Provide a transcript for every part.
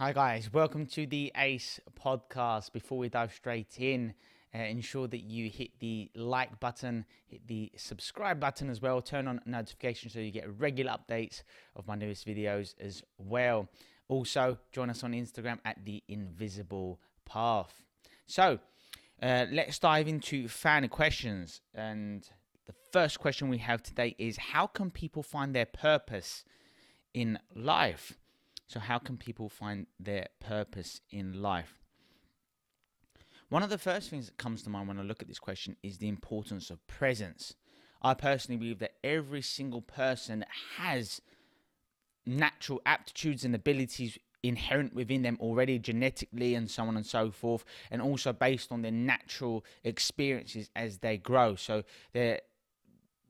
Hi, guys. Welcome to the ACE podcast. Before we dive straight in, uh, ensure that you hit the like button, hit the subscribe button as well, turn on notifications so you get regular updates of my newest videos as well. Also, join us on Instagram at the Invisible Path. So, uh, let's dive into fan questions. And the first question we have today is How can people find their purpose in life? So, how can people find their purpose in life? One of the first things that comes to mind when I look at this question is the importance of presence. I personally believe that every single person has natural aptitudes and abilities inherent within them already genetically and so on and so forth and also based on their natural experiences as they grow so they're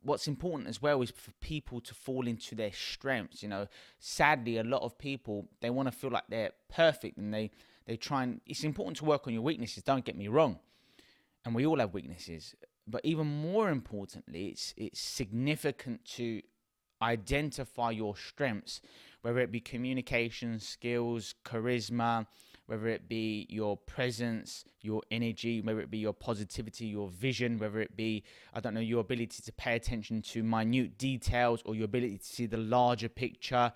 what's important as well is for people to fall into their strengths you know. Sadly a lot of people they want to feel like they're perfect and they they try and it's important to work on your weaknesses don't get me wrong and we all have weaknesses but even more importantly it's it's significant to identify your strengths whether it be communication skills charisma whether it be your presence, your energy, whether it be your positivity, your vision, whether it be, I don't know, your ability to pay attention to minute details or your ability to see the larger picture,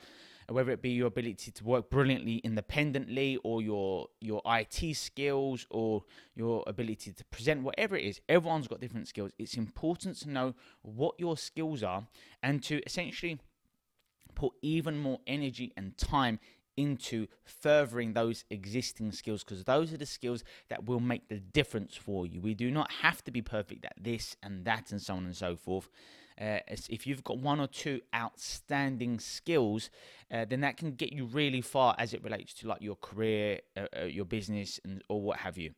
whether it be your ability to work brilliantly independently or your your IT skills or your ability to present whatever it is everyone's got different skills. It's important to know what your skills are and to essentially put even more energy and time into furthering those existing skills because those are the skills that will make the difference for you. We do not have to be perfect at this and that and so on and so forth. Uh, if you've got one or two outstanding skills, uh, then that can get you really far as it relates to like your career, uh, uh your business, and or what have you.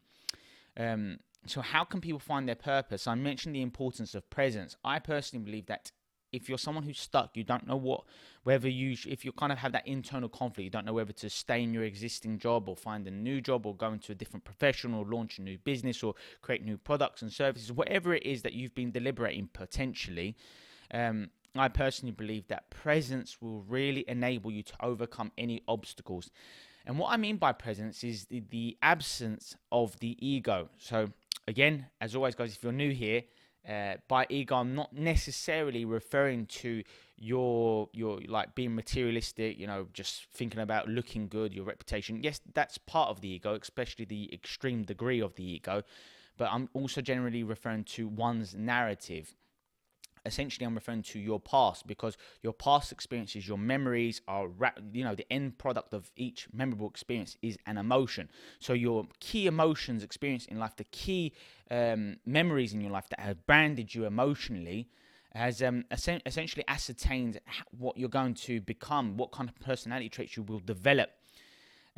Um, so, how can people find their purpose? I mentioned the importance of presence. I personally believe that if you're someone who's stuck, you don't know what, whether you, if you kind of have that internal conflict, you don't know whether to stay in your existing job or find a new job or go into a different profession or launch a new business or create new products and services, whatever it is that you've been deliberating potentially. Um, I personally believe that presence will really enable you to overcome any obstacles. And what I mean by presence is the, the absence of the ego. So, again, as always, guys, if you're new here, uh, by ego, I'm not necessarily referring to your your like being materialistic, you know, just thinking about looking good, your reputation. Yes, that's part of the ego, especially the extreme degree of the ego. But I'm also generally referring to one's narrative essentially i'm referring to your past because your past experiences your memories are you know the end product of each memorable experience is an emotion. So your key emotions experienced in life the key um, memories in your life that have branded you emotionally has um, essentially ascertained what you're going to become what kind of personality traits you will develop.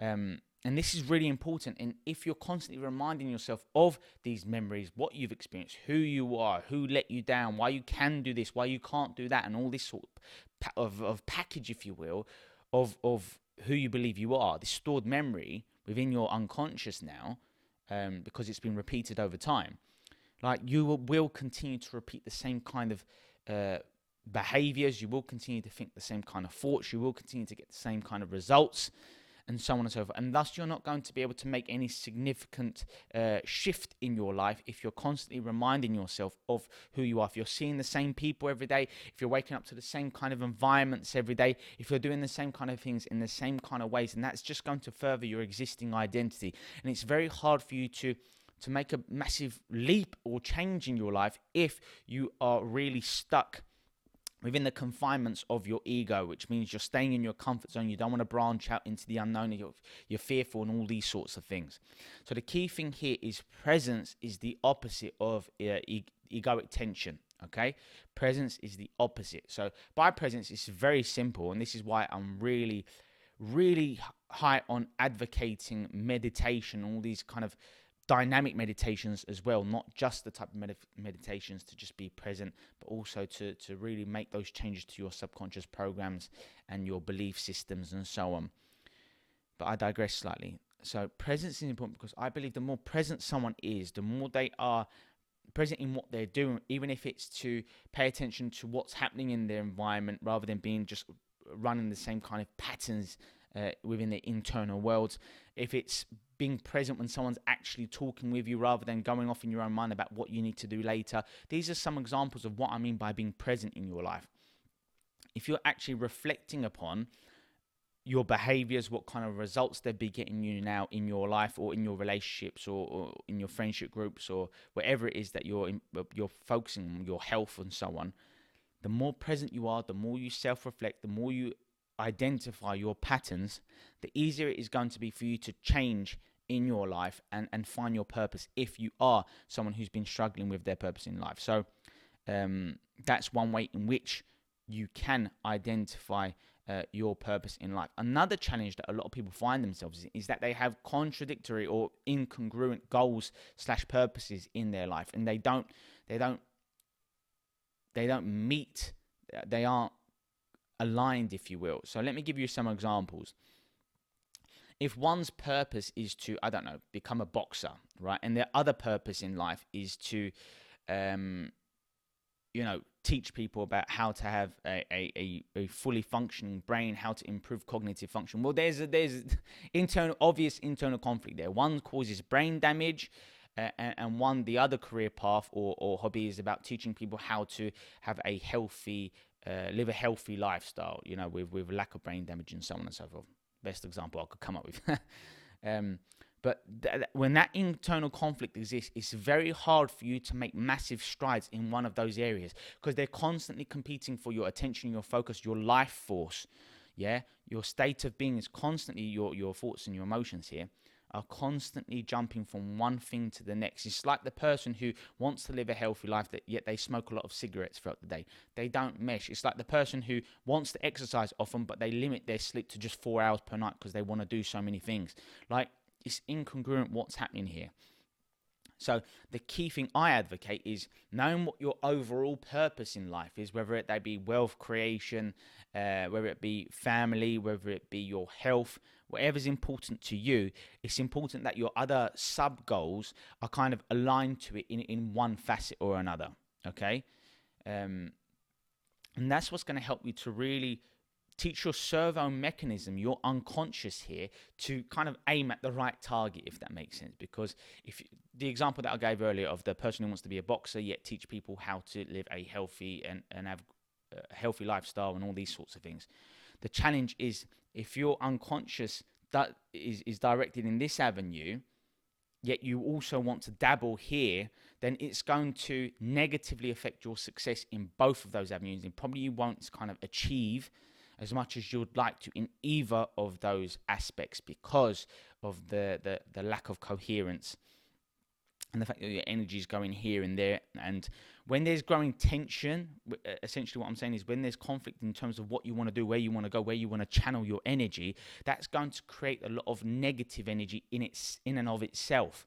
Um, and this is really important. And if you're constantly reminding yourself of these memories, what you've experienced, who you are, who let you down, why you can do this, why you can't do that, and all this sort of, of package, if you will, of, of who you believe you are, this stored memory within your unconscious now, um, because it's been repeated over time, like you will, will continue to repeat the same kind of uh, behaviors, you will continue to think the same kind of thoughts, you will continue to get the same kind of results and so on and so forth. And thus, you're not going to be able to make any significant uh, shift in your life if you're constantly reminding yourself of who you are. If you're seeing the same people every day, if you're waking up to the same kind of environments every day, if you're doing the same kind of things in the same kind of ways, and that's just going to further your existing identity. And it's very hard for you to to make a massive leap or change in your life if you are really stuck within the confinements of your ego, which means you're staying in your comfort zone. You don't want to branch out into the unknown. You're, you're fearful and all these sorts of things. So the key thing here is presence is the opposite of uh, e- egoic tension. Okay, presence is the opposite. So by presence, it's very simple, and this is why I'm really, really high on advocating meditation, all these kind of dynamic meditations as well, not just the type of med- meditations to just be present, but also to, to really make those changes to your subconscious programs and your belief systems and so on. But I digress slightly. So, presence is important because I believe the more present someone is, the more they are present in what they're doing, even if it's to pay attention to what's happening in their environment rather than being just running the same kind of patterns uh, within the internal world. If it's being present when someone's actually talking with you rather than going off in your own mind about what you need to do later. These are some examples of what I mean by being present in your life. If you're actually reflecting upon your behaviors, what kind of results they'd be getting you now in your life or in your relationships or, or in your friendship groups or whatever it is that you're in, uh, you're focusing on your health and so on. The more present you are, the more you self-reflect, the more you identify your patterns, the easier it is going to be for you to change in your life and, and find your purpose if you are someone who's been struggling with their purpose in life. So um, that's one way in which you can identify uh, your purpose in life. Another challenge that a lot of people find themselves in is that they have contradictory or incongruent goals slash purposes in their life, and they don't they don't they don't meet they aren't aligned, if you will. So let me give you some examples. If one's purpose is to, I don't know, become a boxer, right, and their other purpose in life is to, um, you know, teach people about how to have a, a, a, fully functioning brain, how to improve cognitive function. Well, there's a, there's internal obvious internal conflict there. One causes brain damage, uh, and, and, one the other career path or, or hobby is about teaching people how to have a healthy uh, live a healthy lifestyle, you know, with, with lack of brain damage and so on and so forth. Best example I could come up with. um, but th- when that internal conflict exists, it's very hard for you to make massive strides in one of those areas because they're constantly competing for your attention, your focus, your life force. Yeah, your state of being is constantly your your thoughts and your emotions here are constantly jumping from one thing to the next. It's like the person who wants to live a healthy life, that yet they smoke a lot of cigarettes throughout the day. They don't mesh. It's like the person who wants to exercise often, but they limit their sleep to just four hours per night because they want to do so many things. Like it's incongruent what's happening here. So the key thing I advocate is knowing what your overall purpose in life is, whether it be wealth creation, uh, whether it be family, whether it be your health, whatever's important to you, it's important that your other sub goals are kind of aligned to it in, in one facet or another. Okay. Um, and that's what's going to help you to really teach your servo mechanism, your unconscious here, to kind of aim at the right target, if that makes sense. Because if the example that I gave earlier of the person who wants to be a boxer, yet teach people how to live a healthy and, and have a healthy lifestyle and all these sorts of things. The challenge is if your unconscious that is, is directed in this avenue, yet you also want to dabble here, then it's going to negatively affect your success in both of those avenues. And probably you won't kind of achieve as much as you'd like to in either of those aspects because of the, the, the lack of coherence and the fact that your energy is going here and there. And when there's growing tension, essentially what I'm saying is when there's conflict in terms of what you want to do, where you want to go, where you want to channel your energy, that's going to create a lot of negative energy in its in and of itself.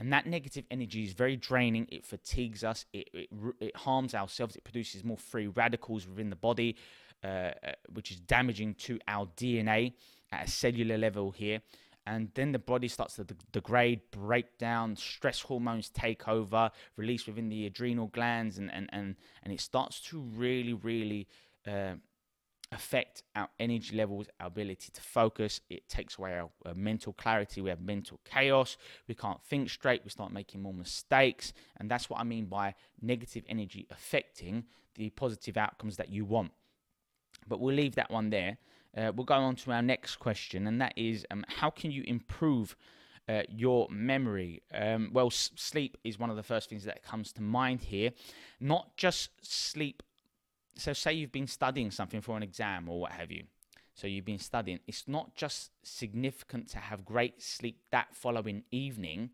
And that negative energy is very draining. It fatigues us. It, it, it harms ourselves. It produces more free radicals within the body, uh, uh which is damaging to our DNA at a cellular level here and then the body starts to degrade, break down, stress hormones take over, release within the adrenal glands, and and and, and it starts to really, really uh, affect our energy levels, our ability to focus. It takes away our, our mental clarity. We have mental chaos. We can't think straight. We start making more mistakes, and that's what I mean by negative energy affecting the positive outcomes that you want. But we'll leave that one there. Uh, we'll go on to our next question, and that is um, how can you improve uh, your memory? Um, well, s- sleep is one of the first things that comes to mind here. Not just sleep. So, say you've been studying something for an exam or what have you. So, you've been studying. It's not just significant to have great sleep that following evening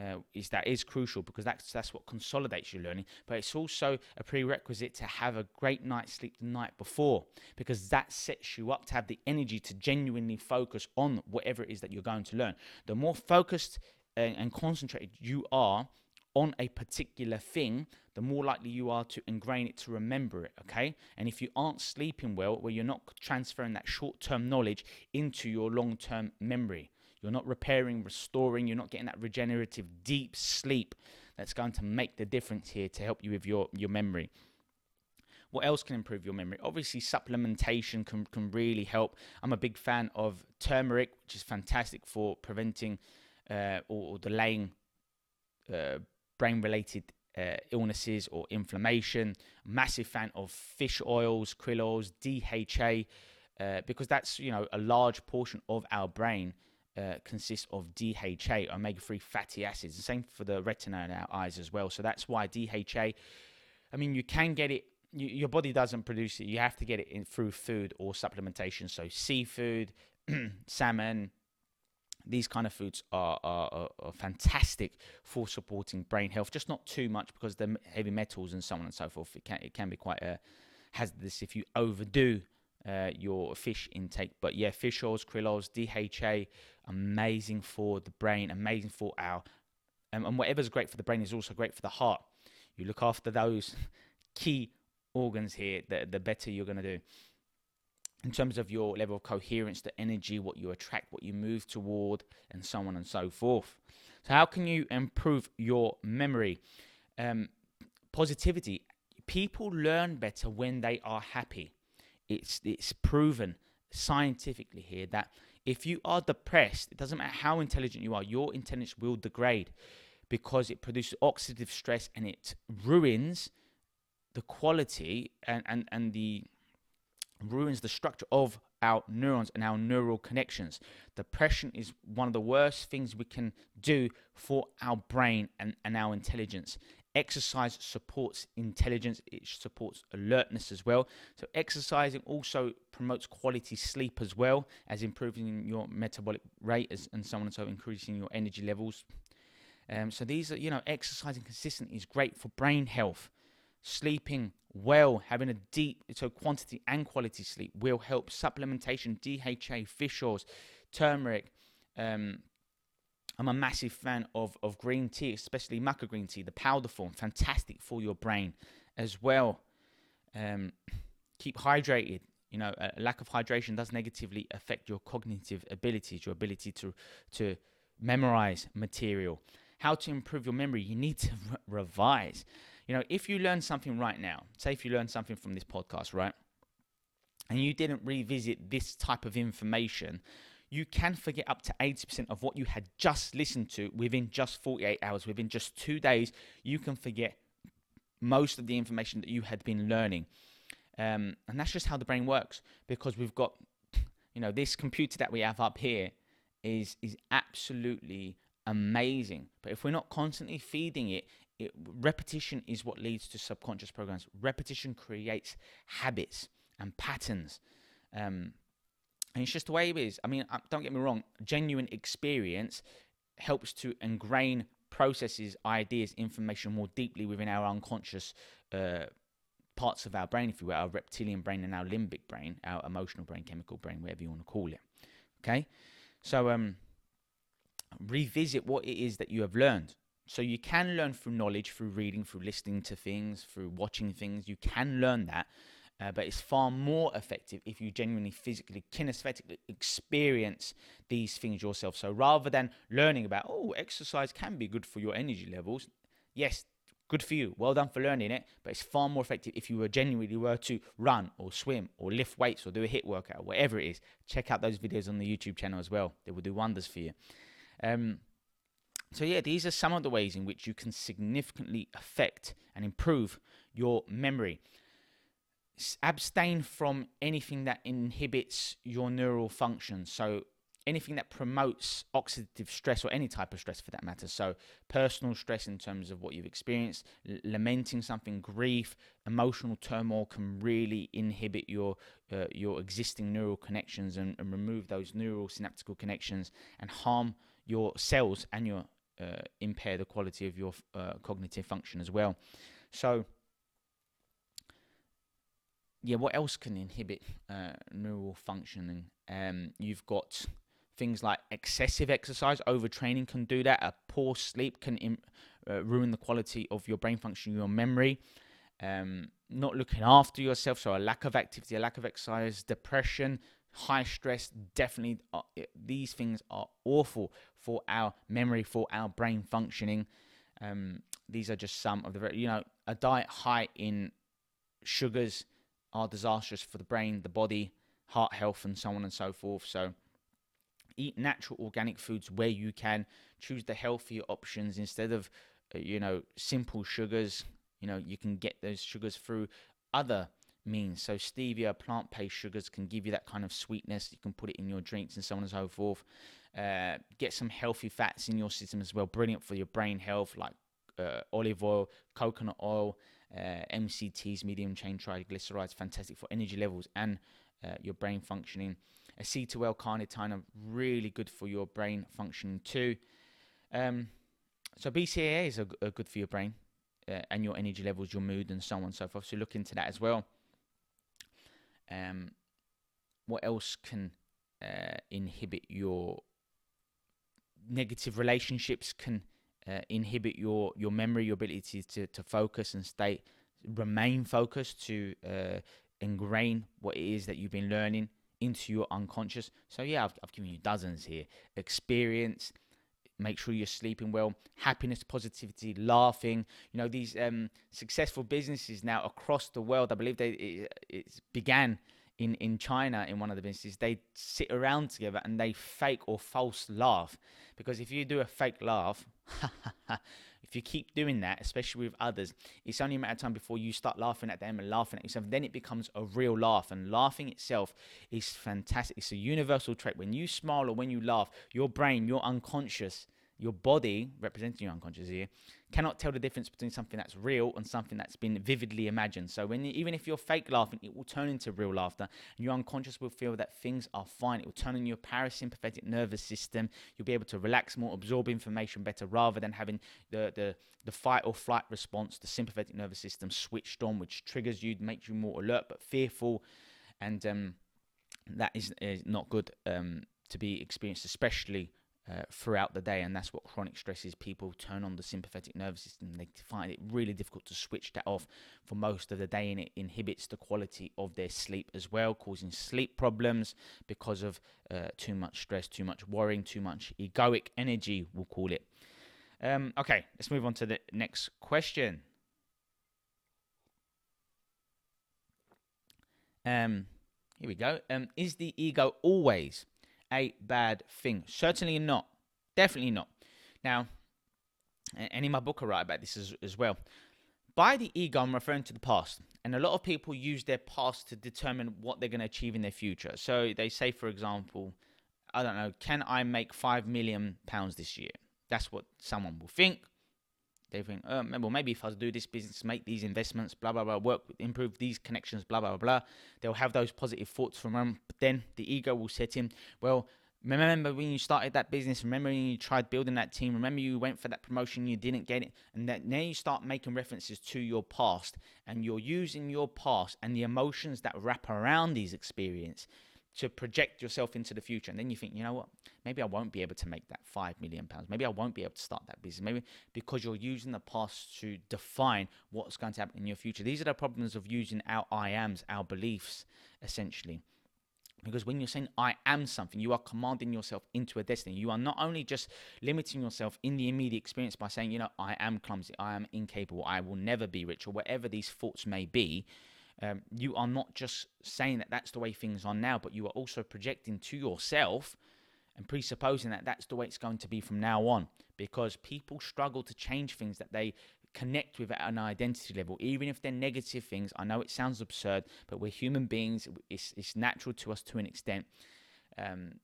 uh, is that is crucial because that's that's what consolidates your learning. But it's also a prerequisite to have a great night's sleep the night before because that sets you up to have the energy to genuinely focus on whatever it is that you're going to learn. The more focused and, and concentrated you are on a particular thing, the more likely you are to ingrain it to remember it. Okay, and if you aren't sleeping well, well, you're not transferring that short-term knowledge into your long-term memory. You're not repairing, restoring, you're not getting that regenerative deep sleep that's going to make the difference here to help you with your, your memory. What else can improve your memory? Obviously, supplementation can, can really help. I'm a big fan of turmeric, which is fantastic for preventing uh, or, or, delaying uh, brain related uh, illnesses or inflammation. Massive fan of fish oils, krill oils, DHA, uh, because that's you know a large portion of our brain uh, consists of DHA, omega-3 fatty acids. The same for the retina in our eyes as well. So that's why DHA. I mean, you can get it. You, your body doesn't produce it. You have to get it in through food or supplementation. So seafood, salmon, these kind of foods are, are, are, fantastic for supporting brain health. Just not too much because they're heavy metals and so on and so forth. It can it can be quite uh, hazardous if you overdo uh, your fish intake. But yeah, fish oils, krill oils, DHA, amazing for the brain, amazing for our um, and whatever's great for the brain is also great for the heart. You look after those key organs here, the the better you're going to do in terms of your level of coherence, the energy, what you attract, what you move toward, and so on and so forth. So, how can you improve your memory? Um, positivity. People learn better when they are happy. It's it's proven scientifically here that if you are depressed, it doesn't matter how intelligent you are, your intelligence will degrade because it produces oxidative stress and it ruins the quality and, and, and the ruins the structure of our neurons and our neural connections. Depression is one of the worst things we can do for our brain and, and our intelligence. Exercise supports intelligence, it supports alertness as well. So, exercising also promotes quality sleep as well as improving your metabolic rate as, and so on and so increasing your energy levels. Um, so, these are, you know, exercising consistently is great for brain health. Sleeping well, having a deep, so quantity and quality sleep will help. Supplementation, DHA, fish oils, turmeric. Um, I'm a massive fan of, of green tea, especially matcha green tea, the powder form. Fantastic for your brain as well. Um, keep hydrated. You know, a lack of hydration does negatively affect your cognitive abilities, your ability to to memorize material. How to improve your memory? You need to re- revise. You know, if you learn something right now, say if you learn something from this podcast, right, and you didn't revisit this type of information, you can forget up to 80% of what you had just listened to within just 48 hours. Within just two days, you can forget most of the information that you had been learning. Um, and that's just how the brain works because we've got, you know, this computer that we have up here is is absolutely amazing. But if we're not constantly feeding it it, repetition is what leads to subconscious programs. Repetition creates habits and patterns. Um, and it's just the way it is. I mean, uh, don't get me wrong, genuine experience helps to ingrain processes, ideas, information more deeply within our unconscious uh, parts of our brain, if you will, our reptilian brain and our limbic brain, our emotional brain, chemical brain, whatever you want to call it. Okay? So, um, revisit what it is that you have learned. So you can learn through knowledge, through reading, through listening to things, through watching things. You can learn that. Uh, but it's far more effective if you genuinely, physically, kinesthetically experience these things yourself. So rather than learning about, oh, exercise can be good for your energy levels, yes, good for you. Well done for learning it. But it's far more effective if you were genuinely were to run or swim or lift weights or do a HIIT workout, or whatever it is. Check out those videos on the YouTube channel as well. They will do wonders for you. Um, so, yeah, these are some of the ways in which you can significantly affect and improve your memory. Abstain from anything that inhibits your neural function. So, anything that promotes oxidative stress or any type of stress for that matter. So, personal stress in terms of what you've experienced, l- lamenting something, grief, emotional turmoil can really inhibit your uh, your existing neural connections and, and remove those neural synaptical connections and harm your cells and your uh, impair the quality of your uh, cognitive function as well. So, yeah, what else can inhibit uh, neural functioning? Um, you've got things like excessive exercise, overtraining can do that. A poor sleep can Im- uh, ruin the quality of your brain function, your memory. Um, not looking after yourself, so a lack of activity, a lack of exercise, depression, high stress definitely are, uh, these things are awful for our memory for our brain functioning um, these are just some of the you know a diet high in sugars are disastrous for the brain, the body, heart health, and so on and so forth. So eat natural organic foods where you can. Choose the healthier options instead of uh, you know simple sugars. You know you can get those sugars through other means. So stevia, plant-based sugars can give you that kind of sweetness. You can put it in your drinks and so on and so forth. Uh, get some healthy fats in your system as well. Brilliant for your brain health, like uh, olive oil, coconut oil, uh, MCTs, medium chain triglycerides, fantastic for energy levels and uh, your brain functioning. Acetyl carnitine are really good for your brain functioning too. Um, so BCAAs are, are good for your brain uh, and your energy levels, your mood, and so on and so forth. So look into that as well. Um, what else can uh, inhibit your negative relationships? Can uh, inhibit your your memory, your ability to to focus and stay remain focused to uh, ingrain what it is that you've been learning into your unconscious. So yeah, I've, I've given you dozens here. Experience, make sure you're sleeping well, happiness, positivity, laughing. You know, these um, successful businesses now across the world, I believe they it, it began in, in China in one of the businesses, they sit around together and they fake or false laugh. Because if you do a fake laugh, if you keep doing that, especially with others, it's only a matter of time before you start laughing at them and laughing at yourself. Then it becomes a real laugh. And laughing itself is fantastic. It's a universal trait. When you smile or when you laugh, your brain, your unconscious, your body, representing your unconscious here, cannot tell the difference between something that's real and something that's been vividly imagined. So when even if you're fake laughing, it will turn into real laughter, and your unconscious will feel that things are fine. It will turn on your parasympathetic nervous system. You'll be able to relax more, absorb information better, rather than having the the the fight or flight response, the sympathetic nervous system switched on, which triggers you, makes you more alert but fearful, and um, that is, is not good um, to be experienced, especially uh, throughout the day, and that's what chronic stress is. People turn on the sympathetic nervous system; they find it really difficult to switch that off for most of the day, and it inhibits the quality of their sleep as well, causing sleep problems because of uh, too much stress, too much worrying, too much egoic energy. We'll call it. Um, okay, let's move on to the next question. Um, here we go. Um, is the ego always a bad thing. Certainly not. Definitely not. Now, and in my book I write about this as, as well. By the ego, I'm referring to the past. And a lot of people use their past to determine what they're going to achieve in their future. So they say, for example, I don't know, can I make five million pounds this year? That's what someone will think. They think, oh, well, maybe if I do this business, make these investments, blah, blah, blah, work, improve these connections, blah, blah, blah, they'll have those positive thoughts from them. But then the ego will set in, well, remember when you started that business, remember when you tried building that team, remember you went for that promotion, you didn't get it. And that now you start making references to your past and you're using your past and the emotions that wrap around these experiences to project yourself into the future. And then you think, you know what? Maybe I won't be able to make that five million pounds. Maybe I won't be able to start that business. Maybe because you're using the past to define what's going to happen in your future. These are the problems of using our I ams, our beliefs, essentially. Because when you're saying I am something, you are commanding yourself into a destiny. You are not only just limiting yourself in the immediate experience by saying, you know, I am clumsy, I am incapable, I will never be rich, or whatever these thoughts may be um, you are not just saying that that's the way things are now, but you are also projecting to yourself and presupposing that that's the way it's going to be from now on. Because people struggle to change things that they connect with at an identity level, even if they're negative things. I know it sounds absurd, but we're human beings. It's, it's natural to us to an extent. Um,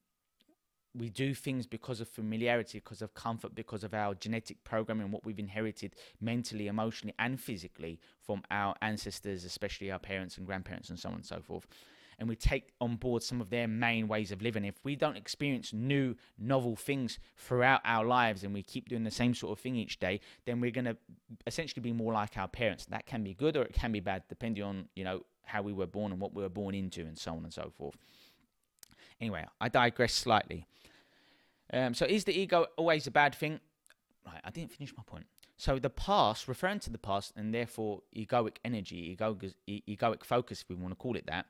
we do things because of familiarity, because of comfort, because of our genetic programming, what we've inherited mentally, emotionally, and physically from our ancestors, especially our parents and grandparents, and so on and so forth. And we take on board some of their main ways of living. If we don't experience new, novel things throughout our lives and we keep doing the same sort of thing each day, then we're going to essentially be more like our parents. That can be good or it can be bad, depending on, you know, how we were born and what we were born into, and so on and so forth. Anyway, I digress slightly. Um, so is the ego always a bad thing? Right, I didn't finish my point. So the past, referring to the past, and therefore egoic energy, egoic, egoic focus, if we want to call it that,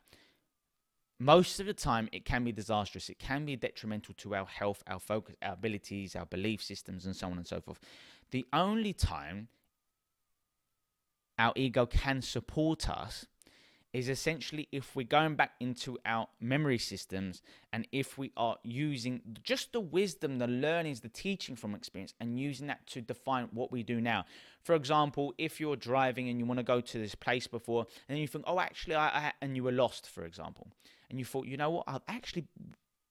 most of the time it can be disastrous. It can be detrimental to our health, our focus, our abilities, our belief systems, and so on and so forth. The only time our ego can support us is essentially if we're going back into our memory systems and if we are using just the wisdom, the learnings, the teaching from experience and using that to define what we do now. For example, if you're driving and you want to go to this place before and you think, oh, actually, I, I and you were lost, for example, and you thought, you know what, I've actually,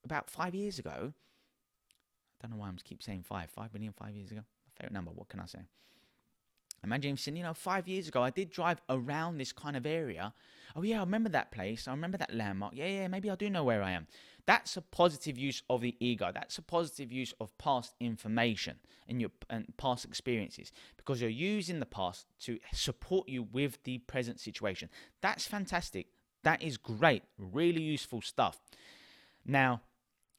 about five years ago, I don't know why I keep saying five, five million, five years ago, favorite number, what can I say? Imagine saying, you know, five years ago, I did drive around this kind of area. Oh, yeah, I remember that place. I remember that landmark. Yeah, yeah, maybe I do know where I am. That's a positive use of the ego. That's a positive use of past information and your and past experiences because you're using the past to support you with the present situation. That's fantastic. That is great. Really useful stuff. Now,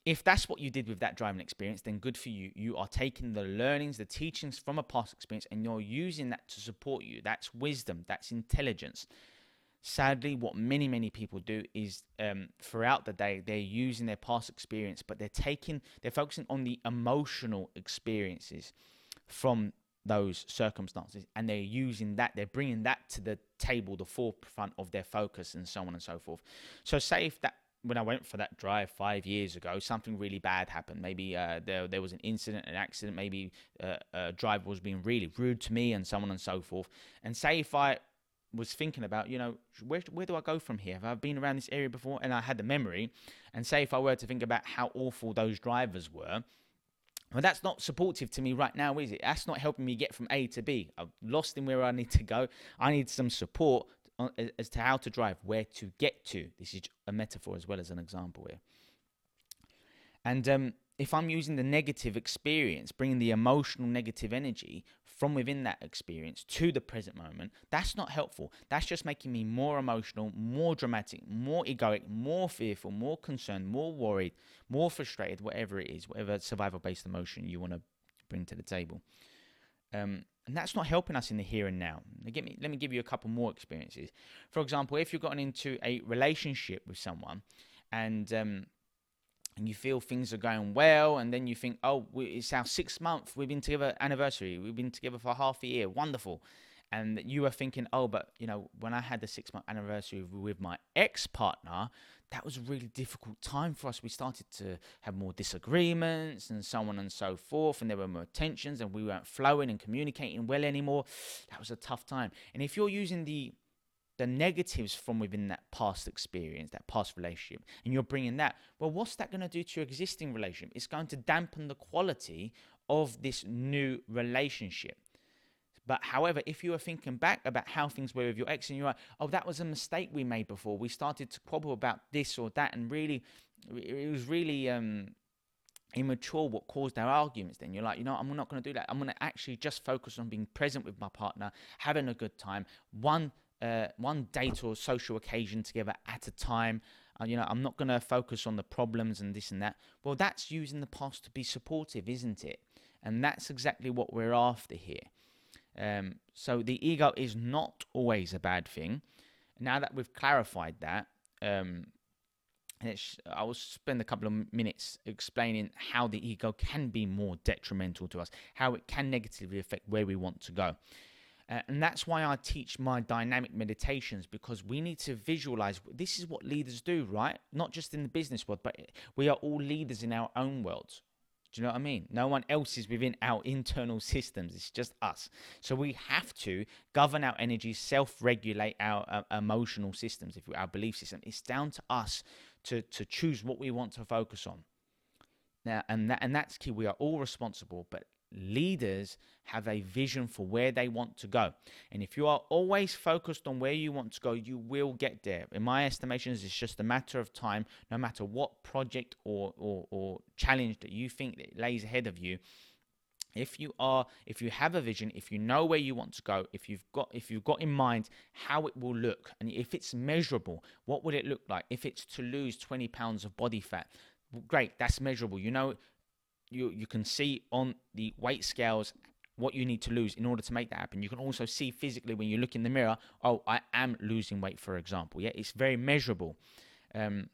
if that's what you did with that driving experience, then good for you. You are taking the learnings, the teachings from a past experience, and you're using that to support you. That's wisdom, that's intelligence. Sadly, what many, many people do is um, throughout the day, they're using their past experience, but they're taking, they're focusing on the emotional experiences from those circumstances and they're using that they're bringing that to the table the forefront of their focus and so on and so forth so say if that when I went for that drive five years ago, something really bad happened. Maybe uh, there there was an incident, an accident. Maybe uh, a driver was being really rude to me, and so on and so forth. And say if I was thinking about, you know, where where do I go from here? Have I been around this area before? And I had the memory. And say if I were to think about how awful those drivers were. Well, that's not supportive to me right now, is it? That's not helping me get from A to B. I've lost in where I need to go. I need some support as to how to drive, where to get to. This is a metaphor as well as an example here. And um, if I'm using the negative experience, bringing the emotional negative energy from within that experience to the present moment, that's not helpful. That's just making me more emotional, more dramatic, more egoic, more fearful, more concerned, more worried, more frustrated, whatever it is, whatever survival based emotion you want to bring to the table. Um, and that's not helping us in the here and now. Let me, let me give you a couple more experiences. For example, if you've gotten into a relationship with someone and um, and you feel things are going well, and then you think, oh, it's our sixth month, we've been together anniversary, we've been together for half a year, wonderful. And you are thinking, oh, but you know, when I had the six month anniversary with my ex partner, that was a really difficult time for us. We started to have more disagreements and so on and so forth, and there were more tensions, and we weren't flowing and communicating well anymore. That was a tough time. And if you're using the the negatives from within that past experience, that past relationship, and you're bringing that, well, what's that going to do to your existing relationship? It's going to dampen the quality of this new relationship. But however, if you are thinking back about how things were with your ex and you're like, oh, that was a mistake we made before. We started to quibble about this or that, and really, it was really um, immature what caused our arguments. Then you're like, you know, I'm not going to do that. I'm going to actually just focus on being present with my partner, having a good time, one uh, one date or social occasion together at a time. Uh, you know, I'm not going to focus on the problems and this and that. Well, that's using the past to be supportive, isn't it? And that's exactly what we're after here. Um, so the ego is not always a bad thing. Now that we've clarified that, um, I will spend a couple of minutes explaining how the ego can be more detrimental to us, how it can negatively affect where we want to go. Uh, and that's why I teach my dynamic meditations because we need to visualize this is what leaders do, right? Not just in the business world, but we are all leaders in our own worlds. Do you know what I mean? No one else is within our internal systems. It's just us. So we have to govern our energy, self-regulate our uh, emotional systems, if we, our belief system. It's down to us to to choose what we want to focus on. Now, and that and that's key. We are all responsible, but leaders have a vision for where they want to go. And if you are always focused on where you want to go, you will get there. In my estimations, it's just a matter of time, no matter what project or, or, or challenge that you think that lays ahead of you. If you are, if you have a vision, if you know where you want to go, if you've got, if you've got in mind how it will look, and if it's measurable, what would it look like? If it's to lose 20 pounds of body fat, great, that's measurable. You know you you can see on the weight scales what you need to lose in order to make that happen. You can also see physically when you look in the mirror, oh, I am losing weight, for example. Yeah, it's very measurable. Um,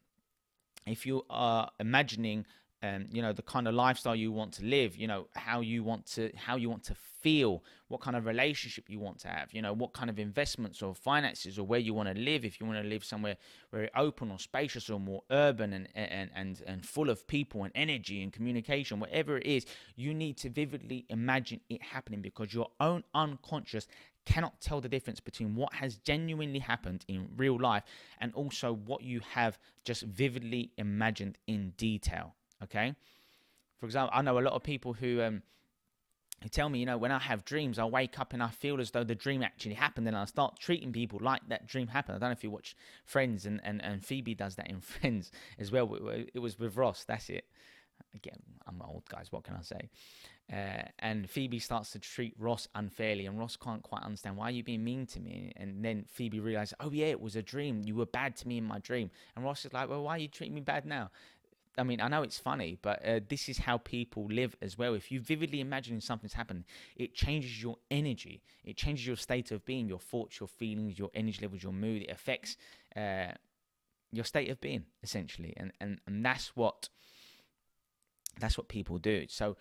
if you are imagining um, you know the kind of lifestyle you want to live you know how you want to how you want to feel what kind of relationship you want to have you know what kind of investments or finances or where you want to live if you want to live somewhere very open or spacious or more urban and and and, and full of people and energy and communication whatever it is you need to vividly imagine it happening because your own unconscious cannot tell the difference between what has genuinely happened in real life and also what you have just vividly imagined in detail. Okay. For example, I know a lot of people who um, who tell me, you know, when I have dreams, I wake up and I feel as though the dream actually happened, and I start treating people like that dream happened. I don't know if you watch Friends, and and, and Phoebe does that in Friends as well. It was with Ross. That's it. Again, I'm old, guys. What can I say? Uh, and Phoebe starts to treat Ross unfairly, and Ross can't quite understand why are you being mean to me. And then Phoebe realizes, oh yeah, it was a dream. You were bad to me in my dream. And Ross is like, well, why are you treating me bad now? I mean, I know it's funny, but uh, this is how people live as well. If you vividly imagine something's happened, it changes your energy. It changes your state of being, your thoughts, your feelings, your energy levels, your mood. It affects uh, your state of being essentially, and and and that's what that's what people do. So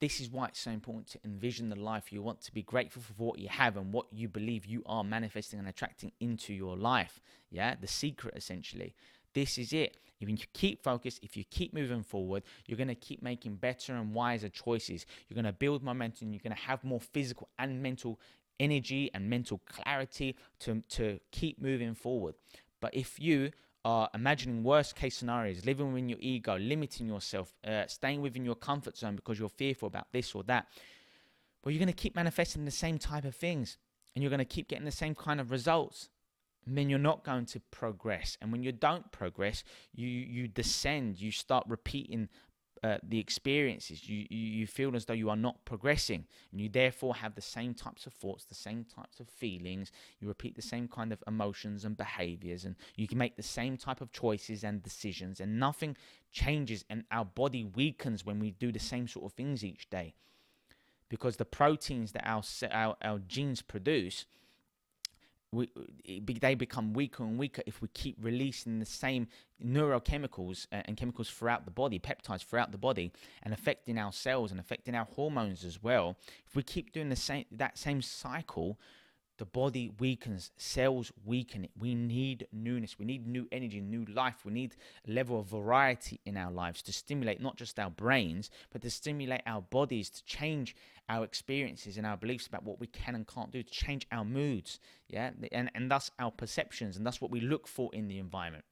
this is why it's so important to envision the life you want, to be grateful for what you have and what you believe you are manifesting and attracting into your life. Yeah, the secret essentially. This is it. If you keep focused, if you keep moving forward, you're going to keep making better and wiser choices. You're going to build momentum. You're going to have more physical and mental energy and mental clarity to, to keep moving forward. But if you are imagining worst case scenarios, living within your ego, limiting yourself, uh, staying within your comfort zone because you're fearful about this or that, well, you're going to keep manifesting the same type of things and you're going to keep getting the same kind of results. Then you're not going to progress. And when you don't progress, you you descend. You start repeating uh, the experiences, you, you, you feel as though you are not progressing, and you therefore have the same types of thoughts, the same types of feelings. You repeat the same kind of emotions and behaviors, and you can make the same type of choices and decisions, and nothing changes. And our body weakens when we do the same sort of things each day, because the proteins that our our, our genes produce we, they become weaker and weaker if we keep releasing the same neurochemicals uh, and chemicals throughout the body, peptides throughout the body, and affecting our cells and affecting our hormones as well. If we keep doing the same that same cycle, the body weakens, cells weaken. We need newness. We need new energy, new life. We need a level of variety in our lives to stimulate not just our brains, but to stimulate our bodies to change our experiences and our beliefs about what we can and can't do, to change our moods, yeah, and and thus our perceptions, and that's what we look for in the environment.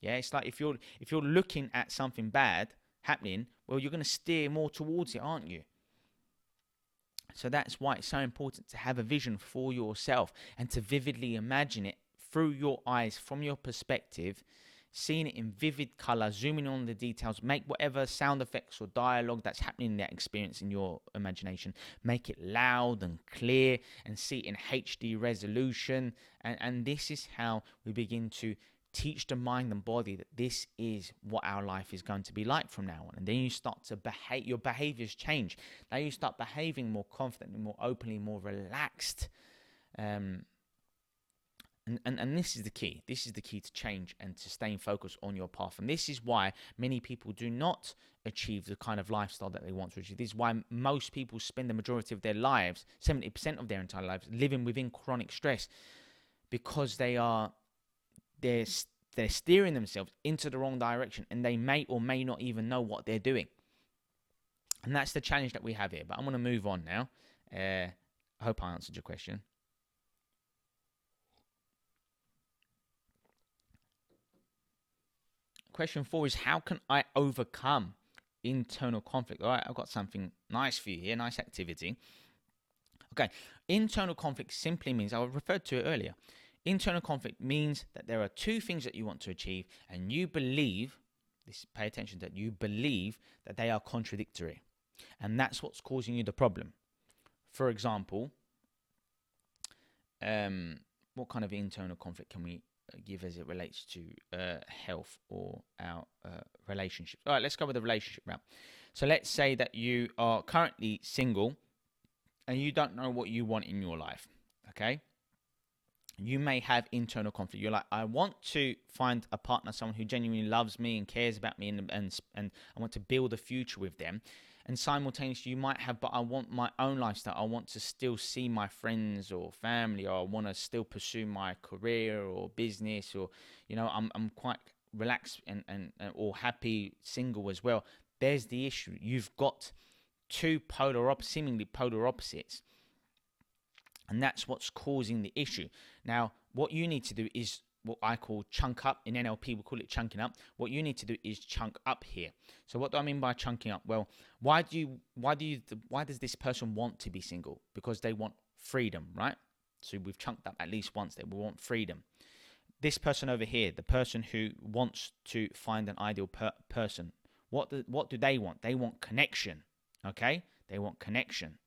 Yeah, it's like if you're if you're looking at something bad happening, well, you're going to steer more towards it, aren't you? So that's why it's so important to have a vision for yourself and to vividly imagine it through your eyes, from your perspective, seeing it in vivid color, zooming on the details, make whatever sound effects or dialogue that's happening in that experience in your imagination, make it loud and clear and see it in HD resolution. And, and this is how we begin to teach the mind and body that this is what our life is going to be like from now on. And then you start to behave, your behaviors change. Now you start behaving more confidently, more openly, more relaxed. Um, and, and, and this is the key. This is the key to change and to staying focused on your path. And this is why many people do not achieve the kind of lifestyle that they want to achieve. This is why most people spend the majority of their lives, 70% of their entire lives, living within chronic stress because they are they're they're steering themselves into the wrong direction and they may or may not even know what they're doing. And that's the challenge that we have here. But I'm going to move on now. Uh, I hope I answered your question. Question four is How can I overcome internal conflict? All right, I've got something nice for you here, nice activity. Okay, internal conflict simply means, I referred to it earlier, Internal conflict means that there are two things that you want to achieve, and you believe, this pay attention that you believe that they are contradictory. And that's what's causing you the problem. For example, um, what kind of internal conflict can we uh, give as it relates to uh, health or our uh, relationships? All right, let's go with the relationship route. So let's say that you are currently single and you don't know what you want in your life. Okay you may have internal conflict. You're like, I want to find a partner, someone who genuinely loves me and cares about me, and and and I want to build a future with them. And simultaneously, you might have, but I want my own lifestyle. I want to still see my friends or family, or I want to still pursue my career or business, or you know, I'm I'm quite relaxed and and, and or happy single as well. There's the issue. You've got two polar op- seemingly polar opposites and that's what's causing the issue. Now, what you need to do is what I call chunk up. In NLP, we call it chunking up. What you need to do is chunk up here. So, what do I mean by chunking up? Well, why do you, why do you, why does this person want to be single? Because they want freedom, right? So we've chunked up at least once. They want freedom. This person over here, the person who wants to find an ideal per- person, what do, what do they want? They want connection. Okay, they want connection.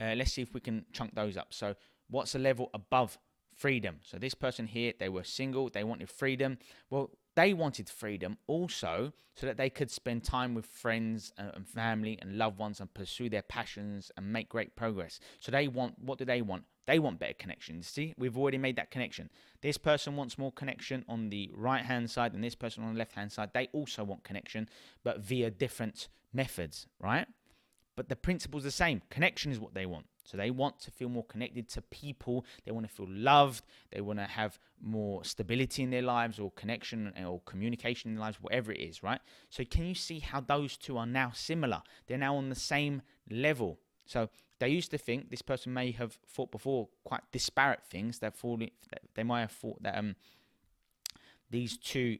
Uh, let's see if we can chunk those up. So, what's the level above freedom? So, this person here, they were single, they wanted freedom. Well, they wanted freedom also so that they could spend time with friends and family and loved ones and pursue their passions and make great progress. So, they want what do they want? They want better connections. See, we've already made that connection. This person wants more connection on the right hand side, and this person on the left hand side, they also want connection, but via different methods, right? But the principle's the same. Connection is what they want. So they want to feel more connected to people. They want to feel loved. They want to have more stability in their lives or connection or communication in their lives, whatever it is, right? So can you see how those two are now similar? They're now on the same level. So they used to think this person may have thought before quite disparate things. That they might have thought that um, these two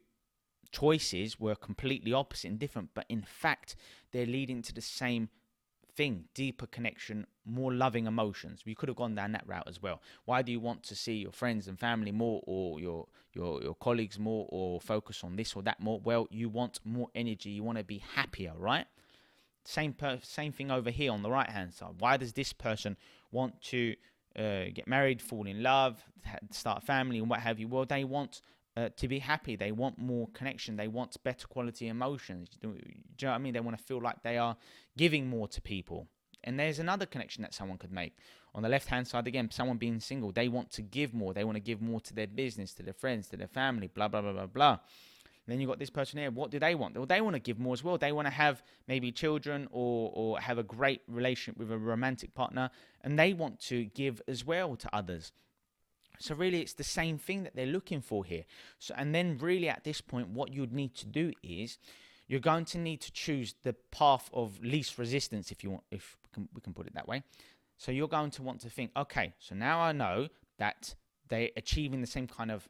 choices were completely opposite and different, but in fact, they're leading to the same thing deeper connection more loving emotions. We could have gone down that route as well. Why do you want to see your friends and family more or your your your colleagues more or focus on this or that more? Well you want more energy. You want to be happier right? Same per- same thing over here on the right hand side. Why does this person want to uh, get married fall in love start a family and what have you? Well they want uh, to be happy. They want more connection. They want better quality emotions. Do, do you know what I mean? They want to feel like they are giving more to people. And there's another connection that someone could make. On the left hand side, again, someone being single, they want to give more. They want to give more to their business, to their friends, to their family, blah, blah, blah, blah, blah. Then you've got this person here. What do they want? Well, they want to give more as well. They want to have maybe children or, or have a great relationship with a romantic partner. And they want to give as well to others. So really, it's the same thing that they're looking for here. So and then really at this point, what you'd need to do is you're going to need to choose the path of least resistance, if you want, if we can, we can put it that way. So you're going to want to think, okay, so now I know that they're achieving the same kind of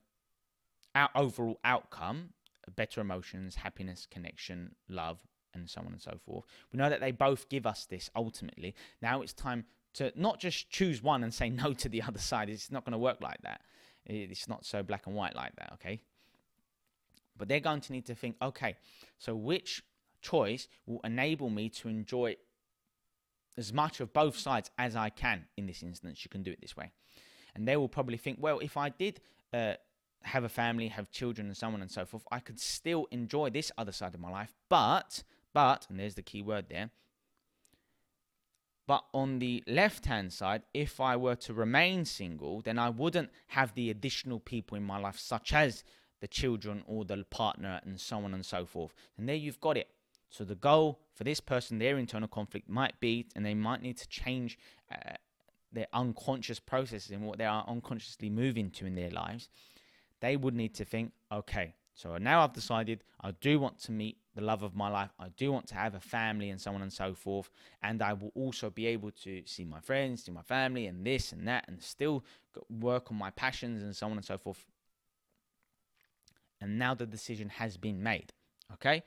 out, overall outcome, better emotions, happiness, connection, love, and so on and so forth. We know that they both give us this ultimately. Now it's time to not just choose one and say no to the other side. It's not going to work like that. It's not so black and white like that, okay? But they're going to need to think, okay, so which choice will enable me to enjoy as much of both sides as I can in this instance? You can do it this way. And they will probably think, well, if I did uh, have a family, have children, and so on and so forth, I could still enjoy this other side of my life. But, but, and there's the key word there, but on the left hand side, if I were to remain single, then I wouldn't have the additional people in my life, such as the children or the partner, and so on and so forth. And there you've got it. So the goal for this person, their internal conflict might be, and they might need to change uh, their unconscious processes and what they are unconsciously moving to in their lives. They would need to think, okay, so now I've decided I do want to meet the love of my life. I do want to have a family and so on and so forth. And I will also be able to see my friends, see my family, and this and that, and still work on my passions and so on and so forth. And now the decision has been made. Okay.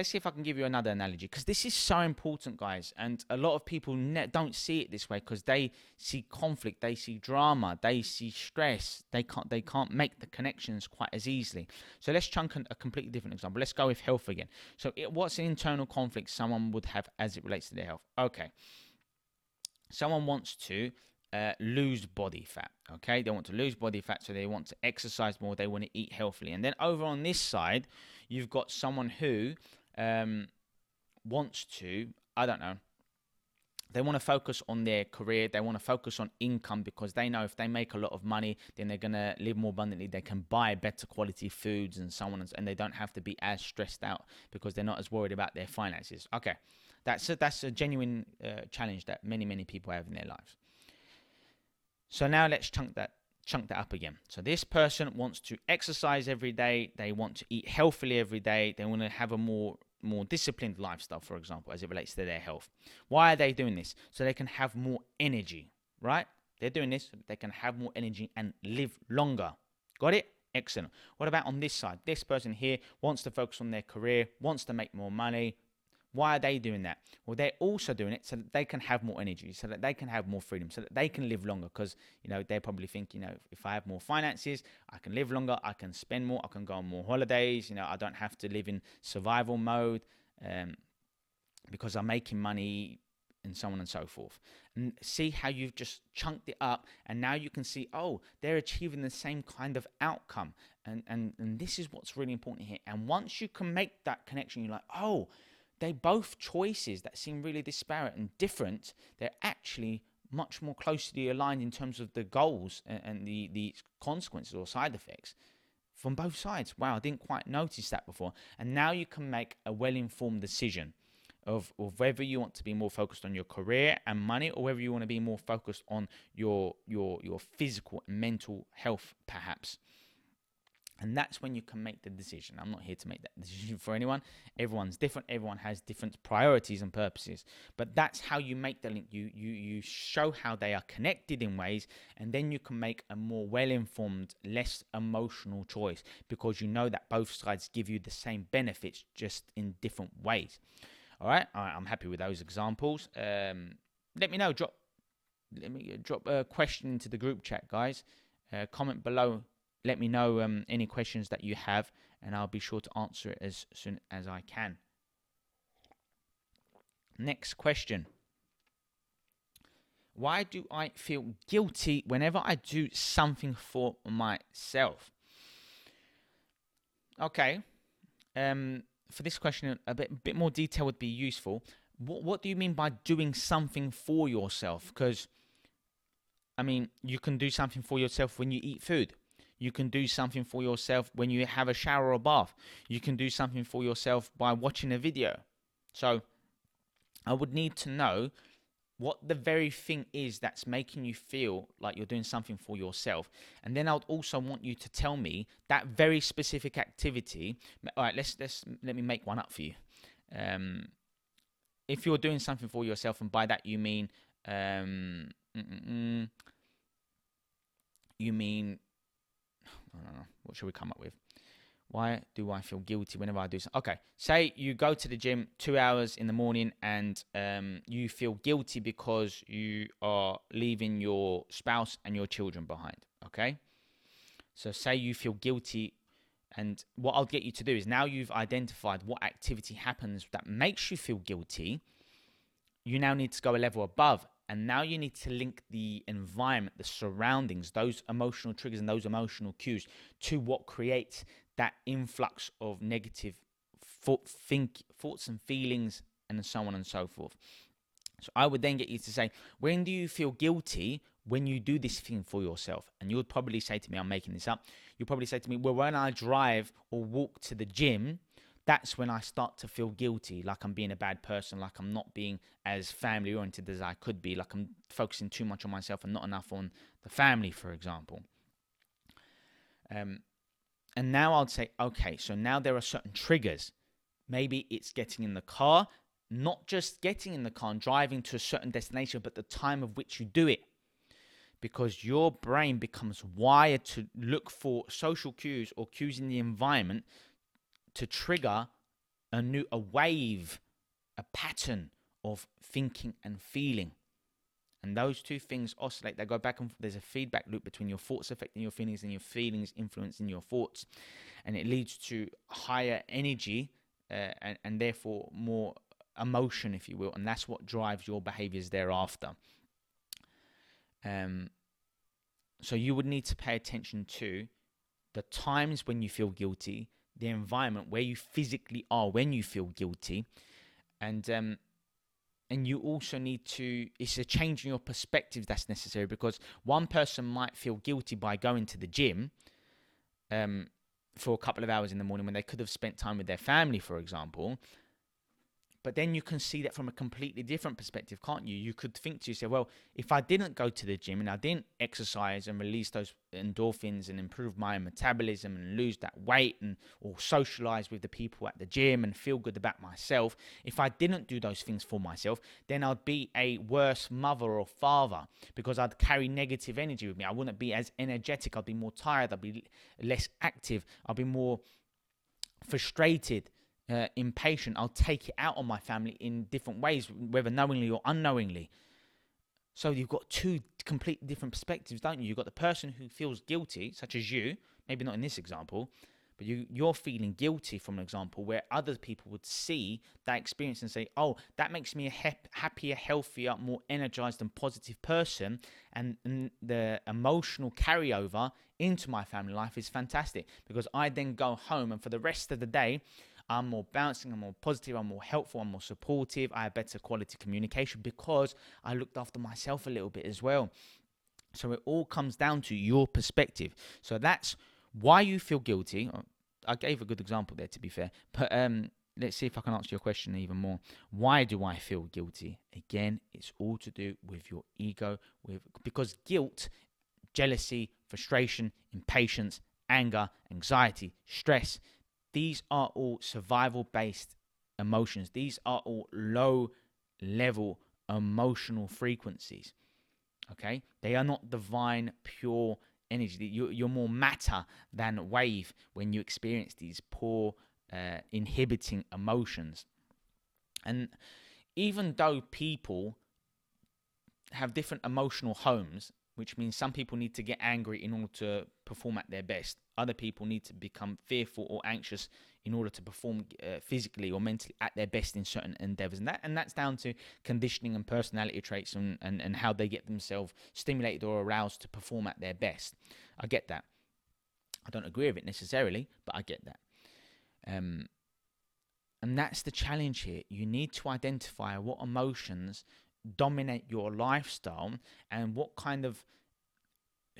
Let's see if I can give you another analogy because this is so important, guys. And a lot of people ne- don't see it this way because they see conflict, they see drama, they see stress. They can't they can't make the connections quite as easily. So let's chunk a completely different example. Let's go with health again. So it, what's an internal conflict someone would have as it relates to their health? Okay, someone wants to uh, lose body fat. Okay, they want to lose body fat, so they want to exercise more. They want to eat healthily. And then over on this side, you've got someone who um, wants to, I don't know, they want to focus on their career they want to focus on income because they know if they make a lot of money then they're going to live more abundantly. They can buy better quality foods and so on and they don't have to be as stressed out because they're not as worried about their finances. Okay that's a, that's a genuine uh, challenge that many many people have in their lives. So now let's chunk that chunk that up again. So this person wants to exercise every day, they want to eat healthily every day, they want to have a more more disciplined lifestyle, for example, as it relates to their health. Why are they doing this? So they can have more energy, right? They're doing this so they can have more energy and live longer. Got it? Excellent. What about on this side? This person here wants to focus on their career, wants to make more money, why are they doing that? Well, they're also doing it so that they can have more energy, so that they can have more freedom, so that they can live longer. Because you know they probably think, you know, if I have more finances, I can live longer, I can spend more, I can go on more holidays. You know, I don't have to live in survival mode um, because I'm making money and so on and so forth. And see how you've just chunked it up, and now you can see, oh, they're achieving the same kind of outcome. And and and this is what's really important here. And once you can make that connection, you're like, oh they both choices that seem really disparate and different, they're actually much more closely aligned in terms of the goals and, and the, the consequences or side effects from both sides. Wow, I didn't quite notice that before. And now you can make a well informed decision of, of whether you want to be more focused on your career and money or whether you want to be more focused on your your your physical and mental health perhaps. And that's when you can make the decision. I'm not here to make that decision for anyone. Everyone's different. Everyone has different priorities and purposes. But that's how you make the link. You you you show how they are connected in ways, and then you can make a more well-informed, less emotional choice because you know that both sides give you the same benefits, just in different ways. All right. All right I'm happy with those examples. Um, let me know. Drop. Let me drop a question into the group chat, guys. Uh, comment below let me know um, any questions that you have, and I'll be sure to answer it as soon as I can. Next question. Why do I feel guilty whenever I do something for myself? Okay. Um, for this question, a bit, bit more detail would be useful. What, what do you mean by doing something for yourself? Because, I mean, you can do something for yourself when you eat food. You can do something for yourself when you have a shower or bath. You can do something for yourself by watching a video. So I would need to know what the very thing is that's making you feel like you're doing something for yourself. And then I would also want you to tell me that very specific activity. All right, let's let's let me make one up for you. Um, if you're doing something for yourself, and by that you mean um, you mean I don't know. What should we come up with? Why do I feel guilty whenever I do something? Okay, say you go to the gym two hours in the morning and um, you feel guilty because you are leaving your spouse and your children behind. Okay, so say you feel guilty, and what I'll get you to do is now you've identified what activity happens that makes you feel guilty. You now need to go a level above and now you need to link the environment, the surroundings, those emotional triggers and those emotional cues to what creates that influx of negative thought, think, thoughts and feelings, and so on and so forth. So I would then get you to say, when do you feel guilty when you do this thing for yourself? And you would probably say to me, I'm making this up. You'll probably say to me, well, when I drive or walk to the gym, that's when I start to feel guilty, like I'm being a bad person, like I'm not being as family oriented as I could be, like I'm focusing too much on myself and not enough on the family, for example. Um, and now I'd say, okay, so now there are certain triggers. Maybe it's getting in the car, not just getting in the car and driving to a certain destination, but the time of which you do it. Because your brain becomes wired to look for social cues or cues in the environment to trigger a new a wave, a pattern of thinking and feeling. And those two things oscillate. They go back and there's a feedback loop between your thoughts affecting your feelings and your feelings influencing your thoughts. And it leads to higher energy uh, and, and therefore more emotion, if you will. And that's what drives your behaviors thereafter. Um, so you would need to pay attention to the times when you feel guilty the environment where you physically are when you feel guilty. And um, and you also need to it's a change in your perspective that's necessary because one person might feel guilty by going to the gym um, for a couple of hours in the morning when they could have spent time with their family for example but then you can see that from a completely different perspective, can't you? You could think to yourself, well, if I didn't go to the gym and I didn't exercise and release those endorphins and improve my metabolism and lose that weight and or socialize with the people at the gym and feel good about myself, if I didn't do those things for myself, then I'd be a worse mother or father because I'd carry negative energy with me. I wouldn't be as energetic. I'd be more tired. I'd be less active. I'd be more frustrated uh, impatient, I'll take it out on my family in different ways, whether knowingly or unknowingly. So you've got two completely different perspectives, don't you? You've got the person who feels guilty, such as you, maybe not in this example, but you, you're feeling guilty from an example where other people would see that experience and say, oh, that makes me a hap- happier, healthier, more energized and positive person. And, and the emotional carryover into my family life is fantastic because I then go home and for the rest of the day, I'm more bouncing, I'm more positive, I'm more helpful, I'm more supportive, I have better quality communication because I looked after myself a little bit as well. So it all comes down to your perspective. So that's why you feel guilty. I gave a good example there, to be fair. But um, let's see if I can answer your question even more. Why do I feel guilty? Again, it's all to do with your ego, with because guilt, jealousy, frustration, impatience, anger, anxiety, stress these are all survival based emotions. These are all low level emotional frequencies. Okay? They are not divine, pure energy. You're more matter than wave when you experience these poor, uh, inhibiting emotions. And even though people have different emotional homes, which means some people need to get angry in order to perform at their best. Other people need to become fearful or anxious in order to perform uh, physically or mentally at their best in certain endeavors. And that and that's down to conditioning and personality traits and, and, and how they get themselves stimulated or aroused to perform at their best. I get that. I don't agree with it necessarily, but I get that. Um, and that's the challenge here. You need to identify what emotions dominate your lifestyle and what kind of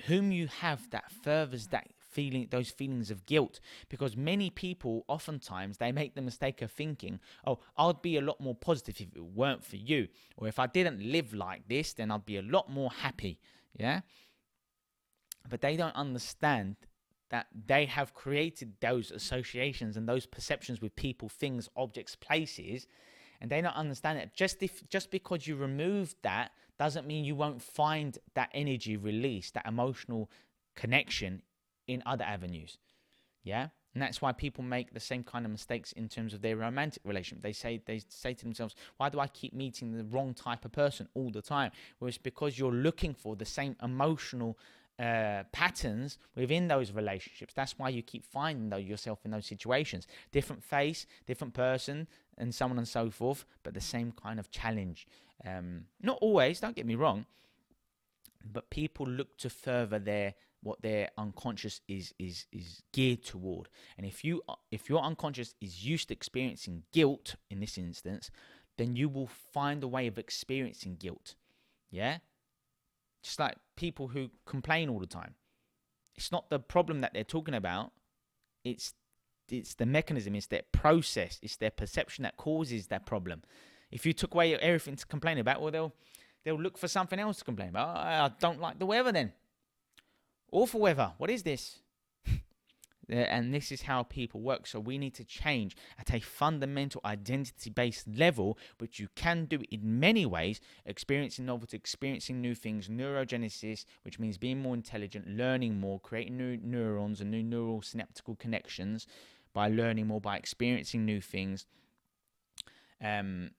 whom you have that furthers that feeling those feelings of guilt. Because many people oftentimes they make the mistake of thinking oh i'd be a lot more positive if it weren't for you. Or if i didn't live like this then i'd be a lot more happy. Yeah? But they don't understand that they have created those associations and those perceptions with people things objects places and they don't understand it. Just if just because you remove that doesn't mean you won't find that energy release, that emotional connection in other avenues. Yeah? And that's why people make the same kind of mistakes in terms of their romantic relationship. They say they say to themselves, "Why do I keep meeting the wrong type of person all the time?" Well, it's because you're looking for the same emotional uh, patterns within those relationships. That's why you keep finding though yourself in those situations. Different face, different person, and so on and so forth, but the same kind of challenge. Um, not always, don't get me wrong, but people look to further their what their unconscious is is is geared toward. And if you if your unconscious is used to experiencing guilt in this instance, then you will find a way of experiencing guilt. Yeah? Just like people who complain all the time. It's not the problem that they're talking about. It's it's the mechanism, it's their process, it's their perception that causes that problem. If you took away everything to complain about, well, they'll they'll look for something else to complain about. I don't like the weather then. Awful weather. What is this? and this is how people work. So we need to change at a fundamental identity based level, which you can do in many ways experiencing novelty, experiencing new things, neurogenesis, which means being more intelligent, learning more, creating new neurons and new neural synaptical connections by learning more, by experiencing new things. Um,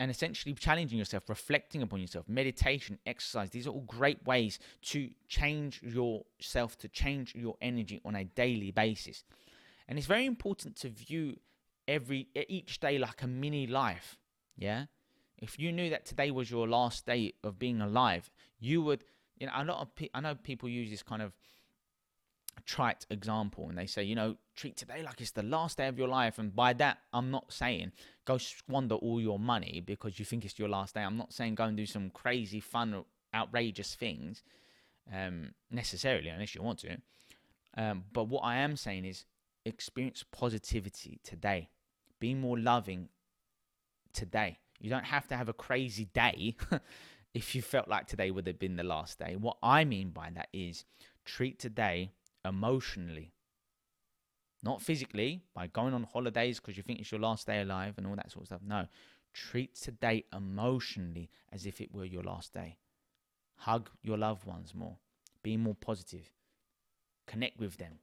and essentially challenging yourself, reflecting upon yourself, meditation, exercise. These are all great ways to change yourself, to change your energy on a daily basis. And it's very important to view every each day like a mini life. Yeah. If you knew that today was your last day of being alive, you would. You know, a lot of pe- I know people use this kind of trite example and they say, you know, treat today like it's the last day of your life. And by that, I'm not saying go squander all your money because you think it's your last day. I'm not saying go and do some crazy, fun, outrageous things um, necessarily, unless you want to. Um, but what I am saying is experience positivity today. Be more loving today. You don't have to have a crazy day if you felt like today would have been the last day. What I mean by that is treat today emotionally, not physically by going on holidays because you think it's your last day alive and all that sort of stuff. No, treat today emotionally as if it were your last day. Hug your loved ones more. Be more positive. Connect with them.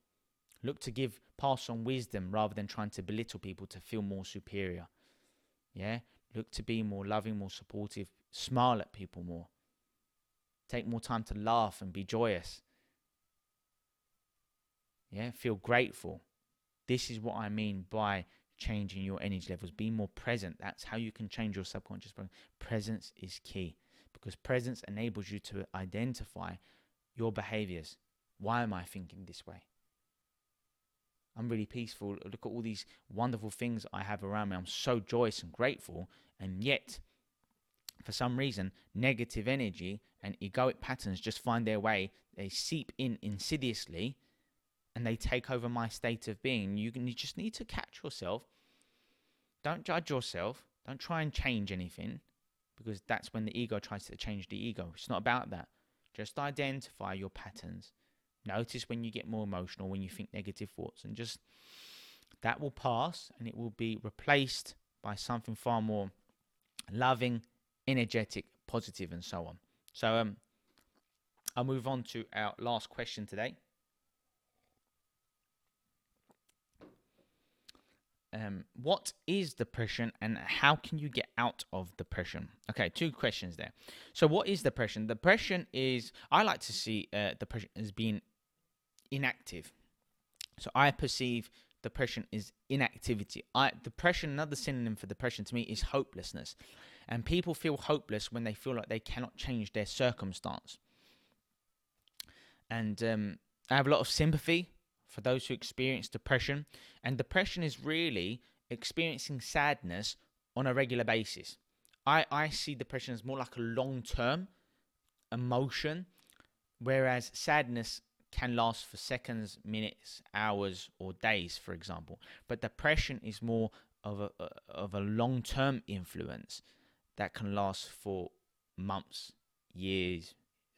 Look to give, pass on wisdom rather than trying to belittle people to feel more superior. Yeah? Look to be more loving, more supportive. Smile at people more. Take more time to laugh and be joyous. Yeah? Feel grateful. This is what I mean by changing your energy levels. Be more present. That's how you can change your subconscious. Presence is key because presence enables you to identify your behaviors. Why am I thinking this way? I'm really peaceful. Look at all these wonderful things I have around me. I'm so joyous and grateful. And yet, for some reason, negative energy and egoic patterns just find their way. They seep in insidiously and they take over my state of being. You, can, you just need to catch yourself. Don't judge yourself. Don't try and change anything because that's when the ego tries to change the ego. It's not about that. Just identify your patterns Notice when you get more emotional, when you think negative thoughts, and just that will pass and it will be replaced by something far more loving, energetic, positive, and so on. So, um, I'll move on to our last question today. Um, what is depression and how can you get out of depression? Okay, two questions there. So, what is depression? Depression is, I like to see uh, depression as being inactive. So I perceive depression is inactivity. I depression, another synonym for depression to me is hopelessness. And people feel hopeless when they feel like they cannot change their circumstance. And um, I have a lot of sympathy for those who experience depression. And depression is really experiencing sadness on a regular basis. I, I see depression as more like a long term emotion, whereas sadness can last for seconds, minutes, hours, or days, for example. But depression is more of a of a long term influence that can last for months, years,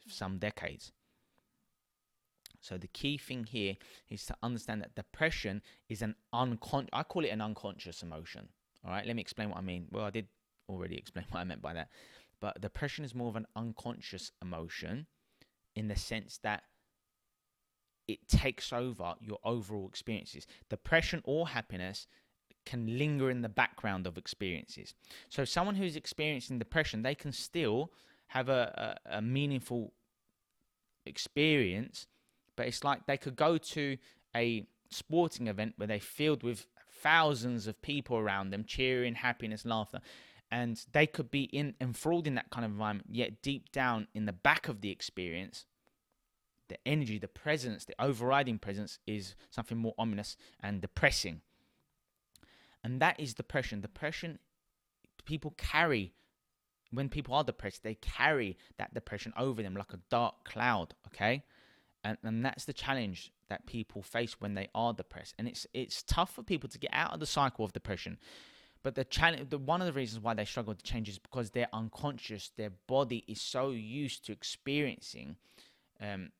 some decades. So the key thing here is to understand that depression is an uncon I call it an unconscious emotion. All right, let me explain what I mean. Well, I did already explain what I meant by that. But depression is more of an unconscious emotion in the sense that it takes over your overall experiences. Depression or happiness can linger in the background of experiences. So, someone who's experiencing depression, they can still have a, a, a meaningful experience, but it's like they could go to a sporting event where they're filled with thousands of people around them, cheering, happiness, laughter. And they could be in enthralled in that kind of environment, yet deep down in the back of the experience, the energy, the presence, the overriding presence is something more ominous and depressing. And that is depression. Depression, people carry, when people are depressed, they carry that depression over them like a dark cloud, okay? And, and that's the challenge that people face when they are depressed. And it's it's tough for people to get out of the cycle of depression. But the challenge, the, one of the reasons why they struggle to change is because they're unconscious. Their body is so used to experiencing um,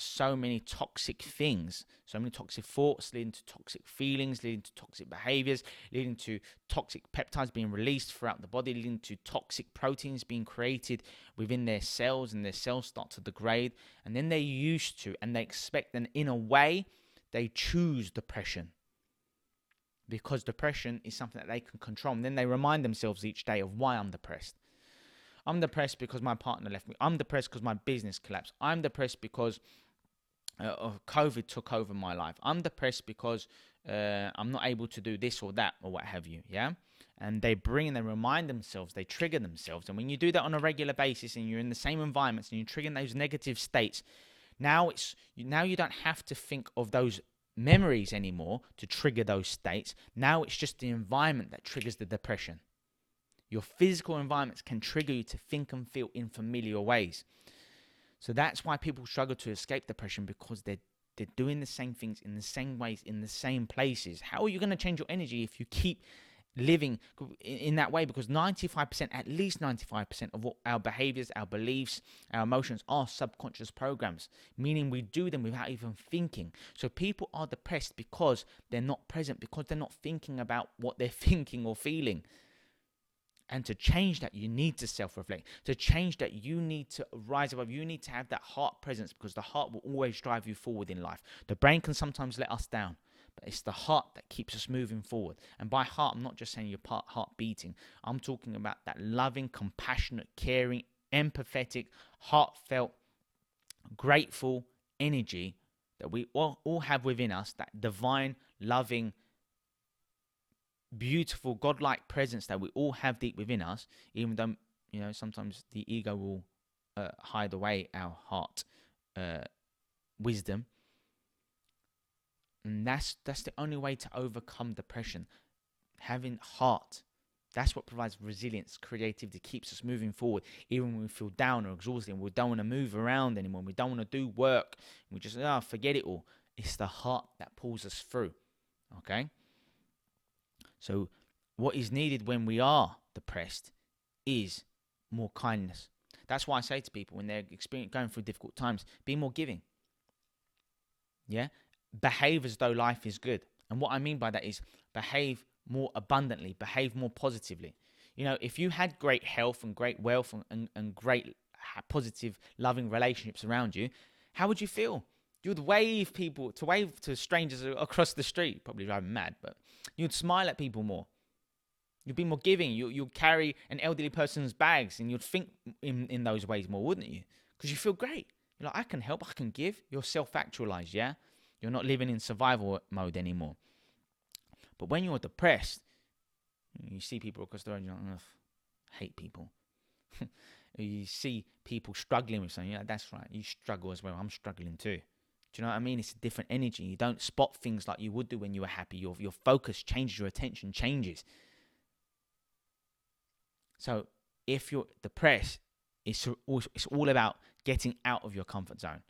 so many toxic things, so many toxic thoughts, leading to toxic feelings, leading to toxic behaviors, leading to toxic peptides being released throughout the body, leading to toxic proteins being created within their cells, and their cells start to degrade. And then they're used to and they expect, and in a way, they choose depression because depression is something that they can control. And then they remind themselves each day of why I'm depressed. I'm depressed because my partner left me. I'm depressed because my business collapsed. I'm depressed because uh, COVID took over my life. I'm depressed because uh, I'm not able to do this or that or what have you. Yeah. And they bring and they remind themselves, they trigger themselves. And when you do that on a regular basis and you're in the same environments and you're triggering those negative states, Now it's now you don't have to think of those memories anymore to trigger those states. Now it's just the environment that triggers the depression. Your physical environments can trigger you to think and feel in familiar ways. So that's why people struggle to escape depression because they're they're doing the same things in the same ways in the same places. How are you going to change your energy if you keep living in that way? Because 95% at least 95% of what our behaviors our beliefs our emotions are subconscious programs meaning we do them without even thinking. So people are depressed because they're not present because they're not thinking about what they're thinking or feeling and to change that, you need to self reflect. To change that, you need to rise above. You need to have that heart presence because the heart will always drive you forward in life. The brain can sometimes let us down, but it's the heart that keeps us moving forward. And by heart, I'm not just saying your heart beating, I'm talking about that loving, compassionate, caring, empathetic, heartfelt, grateful energy that we all, all have within us, that divine, loving, beautiful, godlike presence that we all have deep within us, even though, you know, sometimes the ego will uh, hide away our heart uh, wisdom. And that's that's the only way to overcome depression. Having heart. That's what provides resilience, creativity, keeps us moving forward, even when we feel down or exhausted and we don't want to move around anymore. We don't want to do work. We just, ah, oh, forget it all. It's the heart that pulls us through. Okay? So, what is needed when we are depressed is more kindness. That's why I say to people when they're going through difficult times, be more giving. Yeah? Behave as though life is good. And what I mean by that is behave more abundantly, behave more positively. You know, if you had great health and great wealth and, and, and great positive, loving relationships around you, how would you feel? You'd wave people to wave to strangers across the street, probably them mad, but you'd smile at people more. You'd be more giving. You you'd carry an elderly person's bags, and you'd think in in those ways more, wouldn't you? Because you feel great. You're like, I can help, I can give. You're self-actualized, yeah. You're not living in survival mode anymore. But when you're depressed, you see people across the road, you're like, hate people. you see people struggling with something, yeah, that's right. You struggle as well. I'm struggling too. Do you know what I mean? It's a different energy. You don't spot things like you would do when you were happy. Your your focus changes, your attention changes. So if you're depressed, it's it's all about getting out of your comfort zone.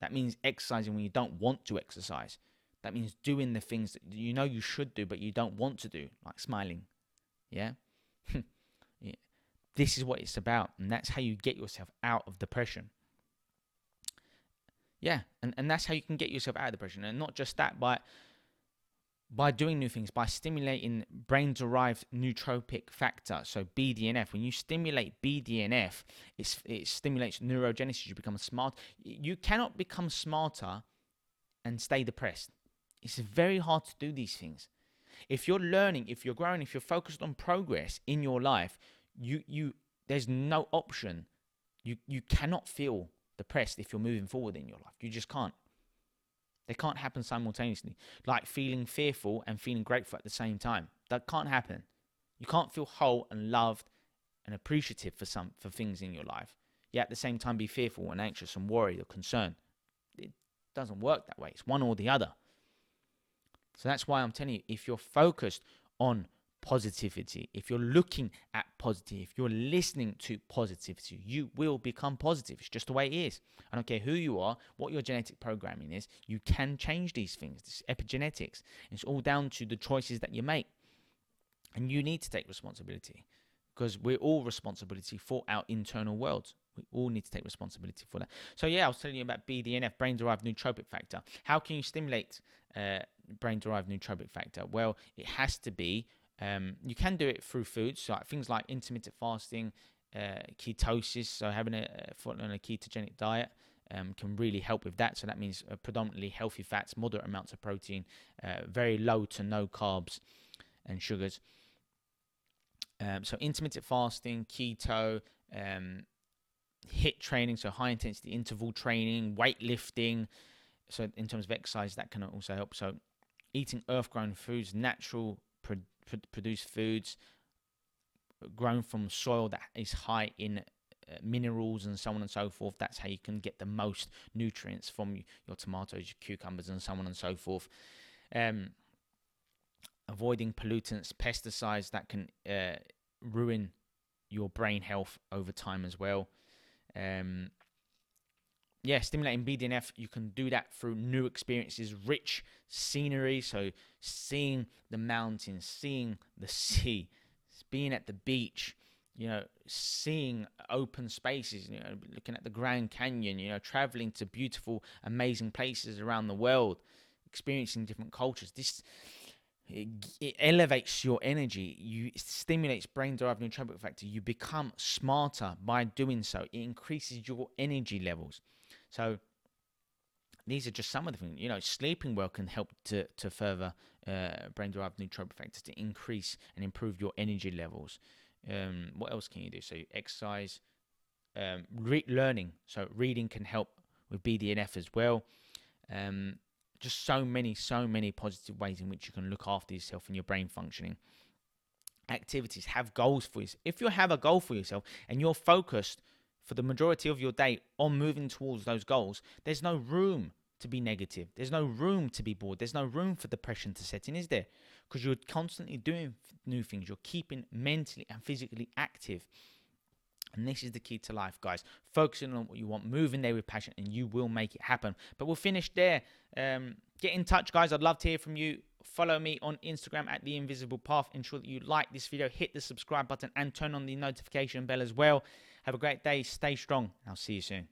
That means exercising when you don't want to exercise. That means doing the things that you know you should do, but you don't want to do, like smiling. Yeah? yeah. This is what it's about. And that's how you get yourself out of depression. Yeah, and, and that's how you can get yourself out of depression. And not just that, but by doing new things, by stimulating brain derived neurotrophic factor, so BDNF. When you stimulate BDNF, it stimulates neurogenesis. You become smart. You cannot become smarter and stay depressed. It's very hard to do these things. If you're learning, if you're growing, if you're focused on progress in your life, you you there's no option. You you cannot feel depressed if you're moving forward in your life. You just can't. They can't happen simultaneously. Like feeling fearful and feeling grateful at the same time. That can't happen. You can't feel whole and loved and appreciative for some for things in your life. Yet at the same time be fearful and anxious and worried or concerned. It doesn't work that way. It's one or the other. So that's why I'm telling you, if you're focused on positivity, if you're looking at positive, if you're listening to positivity, you will become positive. It's just the way it is. I don't care who you are, what your genetic programming is, you can change these things. This epigenetics. It's all down to the choices that you make. And you need to take responsibility because we're all responsibility for our internal worlds. We all need to take responsibility for that. So yeah, I was telling you about BDNF, brain-derived neurotrophic factor. How can you stimulate uh, brain-derived neurotrophic factor? Well, it has to be um, you can do it through foods, so things like intermittent fasting, uh, ketosis, so having a, on a ketogenic diet um, can really help with that. So that means uh, predominantly healthy fats, moderate amounts of protein, uh, very low to no carbs and sugars. Um, so intermittent fasting, keto, um, HIIT training, so high intensity interval training, weightlifting. So in terms of exercise, that can also help. So eating earth grown foods, natural produce foods grown from soil that is high in uh, minerals and so on and so forth. That's how you can get the most nutrients from your tomatoes, your cucumbers, and so on and so forth. Um, avoiding pollutants, pesticides that can uh, ruin your brain health over time as well. Um, yeah, stimulating BDNF, you can do that through new experiences, rich scenery. So, seeing the mountains, seeing the sea, being at the beach, you know, seeing open spaces, you know, looking at the Grand Canyon, you know, traveling to beautiful, amazing places around the world, experiencing different cultures. This it, it elevates your energy. You stimulates brain-derived neurotrophic factor. You become smarter by doing so. It increases your energy levels. So these are just some of the things. You know, sleeping well can help to to further uh, brain-derived neurotrophic factors to increase and improve your energy levels. Um, what else can you do? So exercise, um, re- learning. So reading can help with BDNF as well. Um, just so many, so many positive ways in which you can look after yourself and your brain functioning. Activities, have goals for yourself. If you have a goal for yourself and you're focused for the majority of your day on moving towards those goals, there's no room to be negative. There's no room to be bored. There's no room for depression to set in, is there? Because you're constantly doing new things. You're keeping mentally and physically active. And this is the key to life, guys. Focusing on what you want, moving there with passion, and you will make it happen. But we'll finish there. Um, get in touch, guys. I'd love to hear from you. Follow me on Instagram at The Invisible Path. Ensure that you like this video, hit the subscribe button, and turn on the notification bell as well. Have a great day. Stay strong. I'll see you soon.